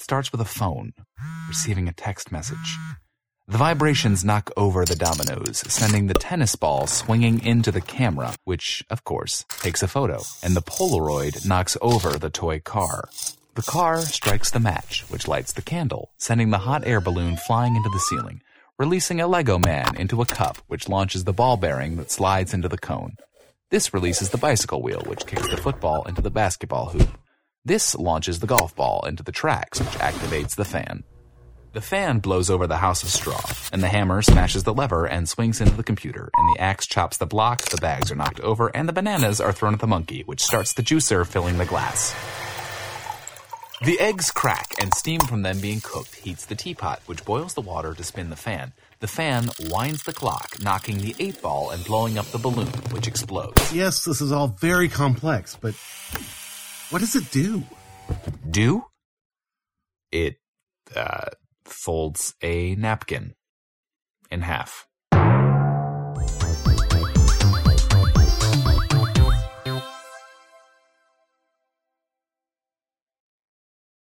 starts with a phone, receiving a text message. The vibrations knock over the dominoes, sending the tennis ball swinging into the camera, which, of course, takes a photo, and the Polaroid knocks over the toy car. The car strikes the match, which lights the candle, sending the hot air balloon flying into the ceiling, releasing a Lego man into a cup, which launches the ball bearing that slides into the cone. This releases the bicycle wheel, which kicks the football into the basketball hoop. This launches the golf ball into the tracks, which activates the fan. The fan blows over the house of straw, and the hammer smashes the lever and swings into the computer, and the axe chops the block, the bags are knocked over, and the bananas are thrown at the monkey, which starts the juicer filling the glass. The eggs crack, and steam from them being cooked heats the teapot, which boils the water to spin the fan. The fan winds the clock, knocking the eight ball and blowing up the balloon, which explodes. Yes, this is all very complex, but what does it do? Do? It, uh, folds a napkin in half.